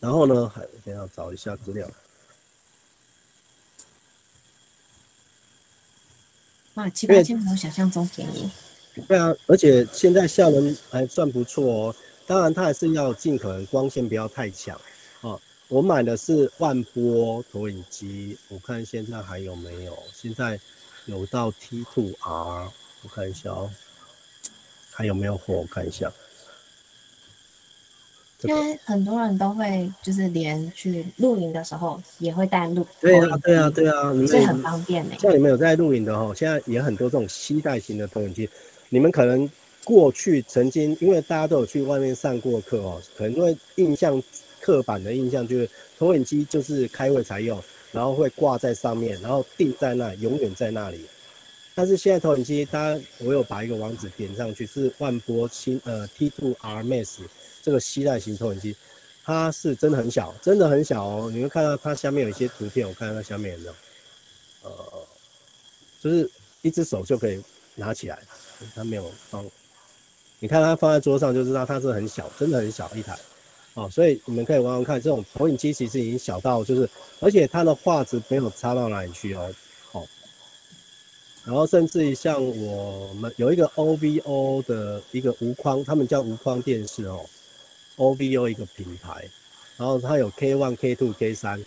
然后呢，还等下找一下资料。哇，七八千没有想象中便宜。对啊，而且现在效能还算不错哦。当然，它还是要尽可能光线不要太强。我买的是万波投影机，我看现在还有没有？现在有到 T Two R，我看一下哦，还有没有货？我看一下。因为很多人都会就是连去露营的时候也会带露。对啊，对啊，对啊，所以很方便呢。像你们有在露营的哦，现在也很多这种携带型的投影机，你们可能过去曾经因为大家都有去外面上过课哦，可能因为印象。刻板的印象就是投影机就是开会才用，然后会挂在上面，然后定在那，永远在那里。但是现在投影机，它我有把一个网址点上去，是万波新呃 T2R Max 这个吸带型投影机，它是真的很小，真的很小哦。你会看到它下面有一些图片，我看到它下面有没有？呃，就是一只手就可以拿起来，它没有放。你看它放在桌上就知道它是很小，真的很小一台。哦，所以你们可以玩玩看，这种投影机其实已经小到就是，而且它的画质没有差到哪里去哦。哦，然后甚至于像我们有一个 OVO 的一个无框，他们叫无框电视哦，OVO 一个品牌，然后它有 K1、K2、K3，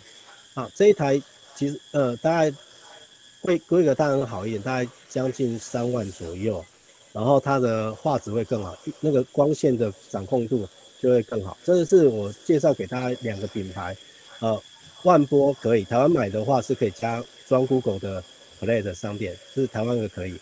啊，这一台其实呃大概规规格当然好一点，大概将近三万左右，然后它的画质会更好，那个光线的掌控度。就会更好。这个是我介绍给大家两个品牌，呃，万波可以，台湾买的话是可以加装 Google 的 Play 的商店，是台湾的可以。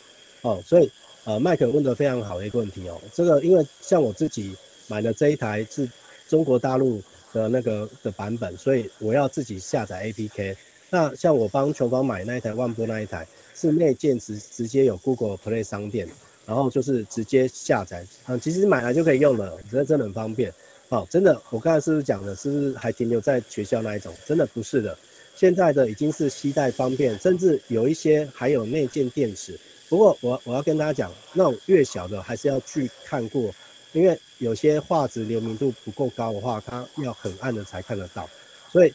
哦，所以呃，麦克问的非常好的一个问题哦。这个因为像我自己买的这一台是中国大陆的那个的版本，所以我要自己下载 APK。那像我帮琼芳买那一台万波那一台，是内建直直接有 Google Play 商店。然后就是直接下载，嗯，其实买来就可以用了，真的真的很方便。好，真的，我刚才是不是讲的，是不是还停留在学校那一种？真的不是的，现在的已经是携带方便，甚至有一些还有内建电池。不过我我要跟大家讲，那种越小的还是要去看过，因为有些画质流明度不够高的话，它要很暗的才看得到，所以。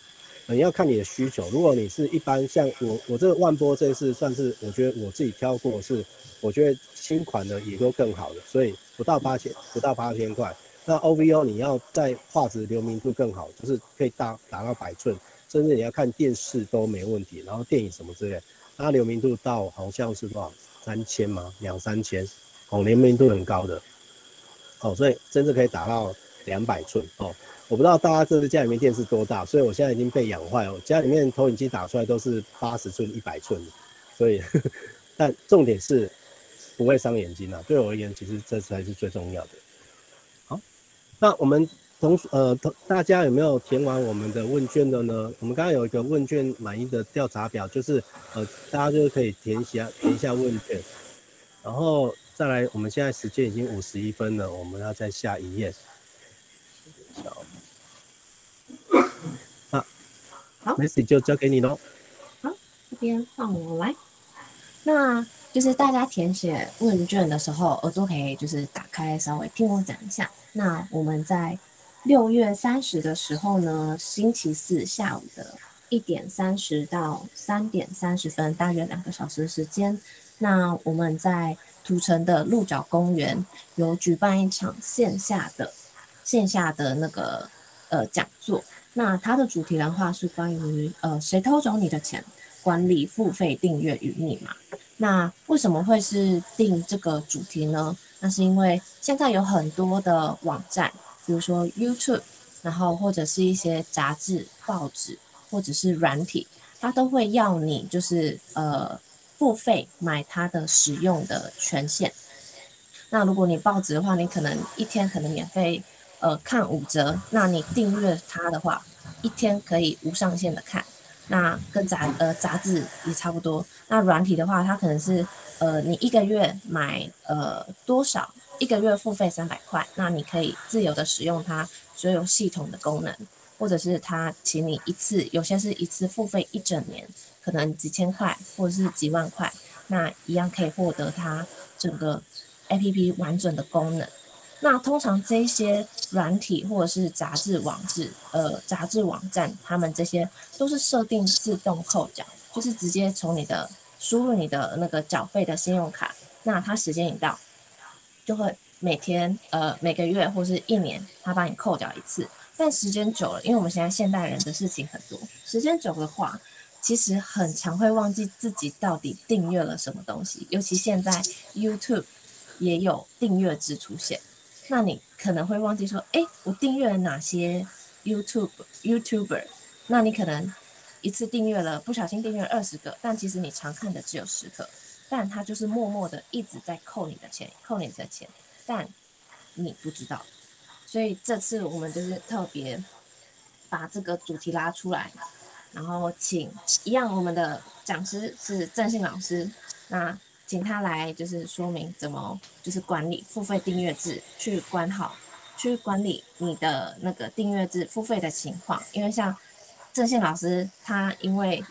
你要看你的需求。如果你是一般像我，我这个万波这次算是我觉得我自己挑过是，我觉得新款的也都更好的，所以不到八千，不到八千块。那 OVO 你要在画质流明度更好，就是可以达达到百寸，甚至你要看电视都没问题，然后电影什么之类，它流明度到好像是多少三千吗？两三千，哦，流明度很高的，哦，所以甚至可以达到两百寸哦。我不知道大家这个家里面电视多大，所以我现在已经被养坏了，家里面投影机打出来都是八十寸、一百寸，所以，但重点是不会伤眼睛啊。对我而言，其实这才是最重要的。好那我们同呃同大家有没有填完我们的问卷的呢？我们刚刚有一个问卷满意的调查表，就是呃大家就可以填一下填一下问卷，然后再来，我们现在时间已经五十一分了，我们要再下一页。好，Messi 就交给你喽。好，这边换我来。那就是大家填写问卷的时候，耳朵可以就是打开，稍微听我讲一下。那我们在六月三十的时候呢，星期四下午的一点三十到三点三十分，大约两个小时的时间。那我们在土城的鹿角公园有举办一场线下的线下的那个呃讲座。那它的主题的话是关于呃谁偷走你的钱，管理付费订阅与密码。那为什么会是定这个主题呢？那是因为现在有很多的网站，比如说 YouTube，然后或者是一些杂志、报纸，或者是软体，它都会要你就是呃付费买它的使用的权限。那如果你报纸的话，你可能一天可能免费呃看五折，那你订阅它的话，一天可以无上限的看。那跟杂呃杂志也差不多。那软体的话，它可能是呃你一个月买呃多少，一个月付费三百块，那你可以自由的使用它所有系统的功能，或者是它请你一次，有些是一次付费一整年，可能几千块或者是几万块，那一样可以获得它整个 APP 完整的功能。那通常这些软体或者是杂志网志，呃，杂志网站，他们这些都是设定自动扣缴，就是直接从你的输入你的那个缴费的信用卡，那它时间一到，就会每天呃每个月或是一年，它帮你扣缴一次。但时间久了，因为我们现在现代人的事情很多，时间久的话，其实很常会忘记自己到底订阅了什么东西，尤其现在 YouTube 也有订阅制出现。那你可能会忘记说，哎，我订阅了哪些 YouTube YouTuber？那你可能一次订阅了，不小心订阅了二十个，但其实你常看的只有十个，但他就是默默的一直在扣你的钱，扣你的钱，但你不知道。所以这次我们就是特别把这个主题拉出来，然后请一样我们的讲师是郑信老师，那。请他来就是说明怎么就是管理付费订阅制，去管好，去管理你的那个订阅制付费的情况。因为像郑信老师他因为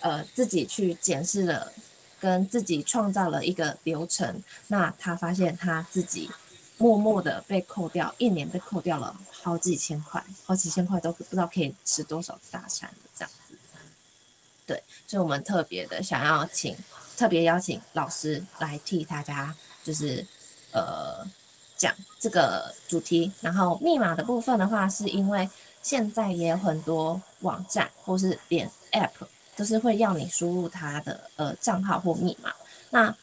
呃自己去检视了，跟自己创造了一个流程，那他发现他自己默默的被扣掉，一年被扣掉了好几千块，好几千块都不知道可以吃多少大餐这样子。对，所以我们特别的想要请。特别邀请老师来替大家，就是呃讲这个主题。然后密码的部分的话，是因为现在也有很多网站或是连 App 都是会要你输入它的呃账号或密码。那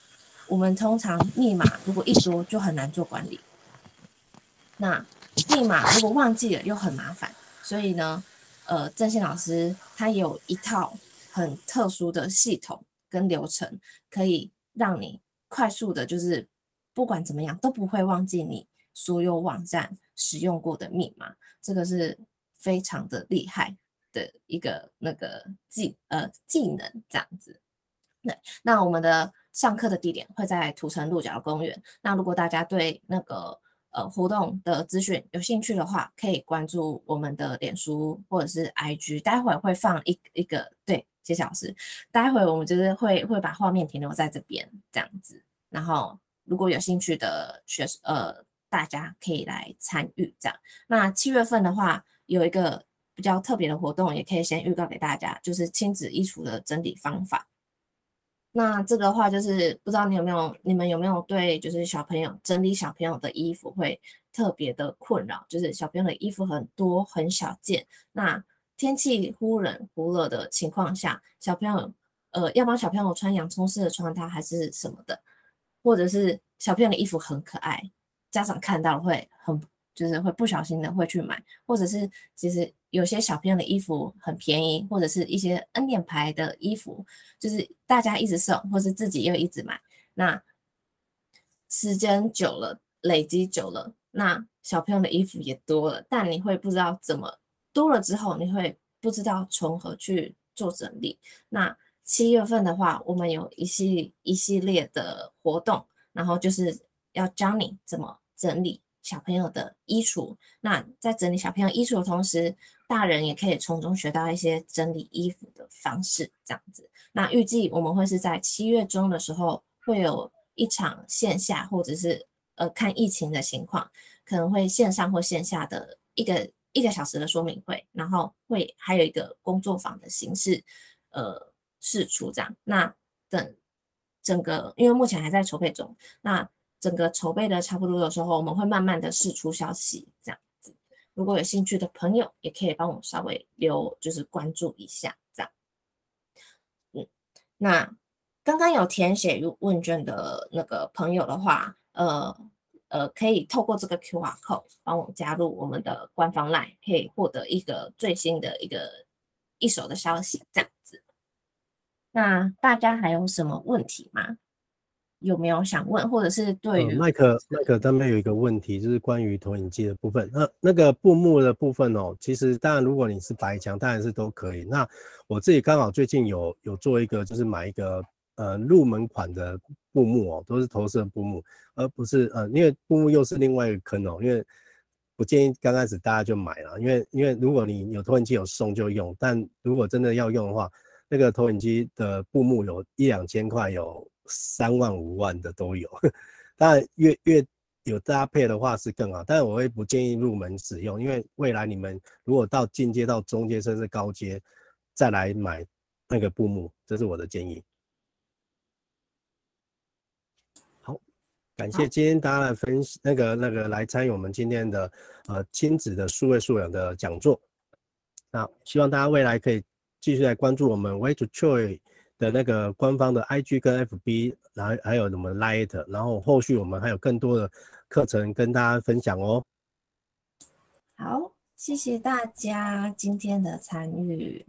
我们通常密码如果一多就很难做管理。那密码如果忘记了又很麻烦，所以呢，呃，郑信老师他有一套很特殊的系统。跟流程可以让你快速的，就是不管怎么样都不会忘记你所有网站使用过的密码，这个是非常的厉害的一个那个技呃技能这样子。对，那我们的上课的地点会在土城鹿角公园。那如果大家对那个呃活动的资讯有兴趣的话，可以关注我们的脸书或者是 IG，待会会放一一个对。谢谢老师，待会我们就是会会把画面停留在这边这样子，然后如果有兴趣的学生呃，大家可以来参与这样。那七月份的话，有一个比较特别的活动，也可以先预告给大家，就是亲子衣橱的整理方法。那这个话就是不知道你有没有，你们有没有对就是小朋友整理小朋友的衣服会特别的困扰，就是小朋友的衣服很多很小件，那天气忽冷忽热的情况下，小朋友呃要帮小朋友穿洋葱式的穿搭还是什么的，或者是小朋友的衣服很可爱，家长看到会很。就是会不小心的会去买，或者是其实有些小朋友的衣服很便宜，或者是一些恩典牌的衣服，就是大家一直送，或是自己又一直买，那时间久了，累积久了，那小朋友的衣服也多了，但你会不知道怎么多了之后，你会不知道从何去做整理。那七月份的话，我们有一系一系列的活动，然后就是要教你怎么整理。小朋友的衣橱，那在整理小朋友衣橱的同时，大人也可以从中学到一些整理衣服的方式，这样子。那预计我们会是在七月中的时候，会有一场线下或者是呃看疫情的情况，可能会线上或线下的一个一个小时的说明会，然后会还有一个工作坊的形式，呃试出这样。那等整个，因为目前还在筹备中，那。整个筹备的差不多的时候，我们会慢慢的释出消息，这样子。如果有兴趣的朋友，也可以帮我稍微留，就是关注一下，这样。嗯，那刚刚有填写问卷的那个朋友的话，呃呃，可以透过这个 QR code 帮我加入我们的官方 LINE，可以获得一个最新的一个一手的消息，这样子。那大家还有什么问题吗？有没有想问，或者是对于麦克麦克这边有一个问题，就是关于投影机的部分。那那个布幕的部分哦，其实当然如果你是白墙，当然是都可以。那我自己刚好最近有有做一个，就是买一个呃入门款的布幕哦，都是投射布幕，而不是呃因为布幕又是另外一个坑哦，因为不建议刚开始大家就买了，因为因为如果你有投影机有送就用，但如果真的要用的话，那个投影机的布幕有一两千块有。三万五万的都有，当然越越有搭配的话是更好，但是我会不建议入门使用，因为未来你们如果到进阶到中阶甚至高阶再来买那个布幕，这是我的建议。感谢今天大家来分析那个那个来参与我们今天的呃亲子的数位素养的讲座，那希望大家未来可以继续来关注我们 Way to Joy 的那个官方的 IG 跟 FB，然后还有什么 Light，然后后续我们还有更多的课程跟大家分享哦。好，谢谢大家今天的参与，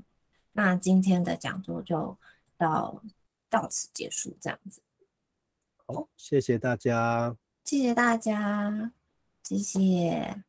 那今天的讲座就到到此结束，这样子。谢谢大家，谢谢大家，谢谢。